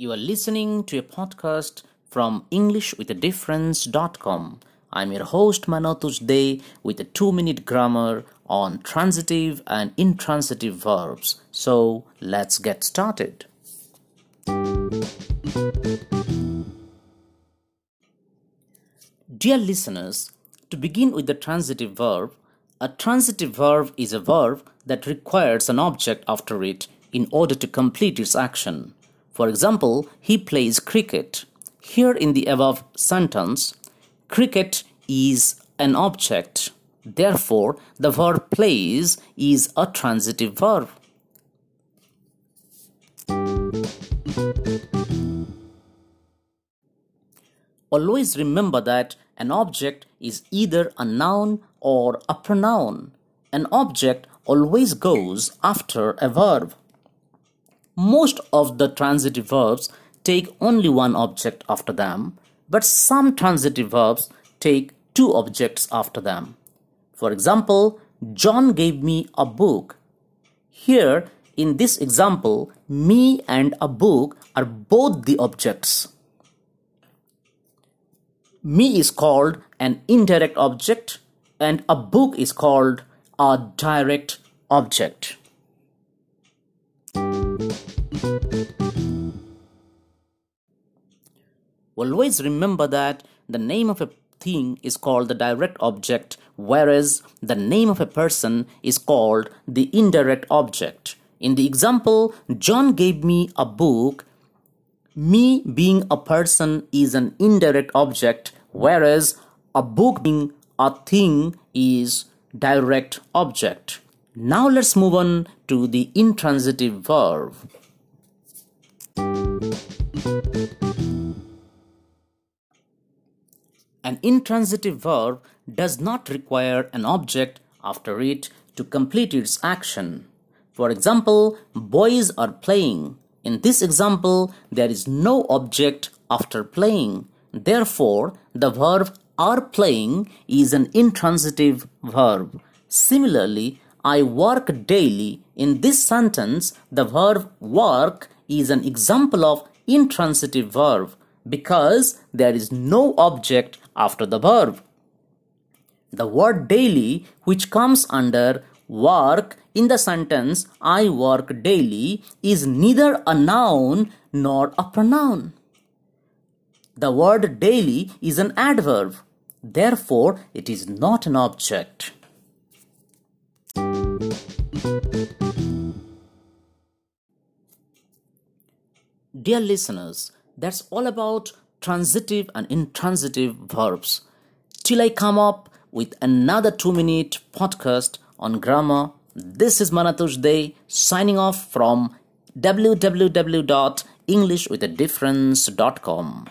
You are listening to a podcast from EnglishWithADifference.com. I'm your host Manotuj Day with a two minute grammar on transitive and intransitive verbs. So let's get started. Dear listeners, to begin with the transitive verb, a transitive verb is a verb that requires an object after it in order to complete its action. For example, he plays cricket. Here in the above sentence, cricket is an object. Therefore, the verb plays is a transitive verb. Always remember that an object is either a noun or a pronoun. An object always goes after a verb. Most of the transitive verbs take only one object after them, but some transitive verbs take two objects after them. For example, John gave me a book. Here, in this example, me and a book are both the objects. Me is called an indirect object and a book is called a direct object. Always remember that the name of a thing is called the direct object, whereas the name of a person is called the indirect object. In the example, John gave me a book. Me being a person is an indirect object, whereas a book being a thing is direct object. Now let's move on to the intransitive verb. An intransitive verb does not require an object after it to complete its action. For example, boys are playing. In this example, there is no object after playing. Therefore, the verb are playing is an intransitive verb. Similarly, I work daily. In this sentence, the verb work is an example of intransitive verb because there is no object after the verb. The word daily, which comes under work in the sentence I work daily, is neither a noun nor a pronoun. The word daily is an adverb. Therefore, it is not an object. Dear listeners, that's all about transitive and intransitive verbs. Till I come up with another two minute podcast on grammar, this is Manatush Day signing off from www.englishwithadifference.com.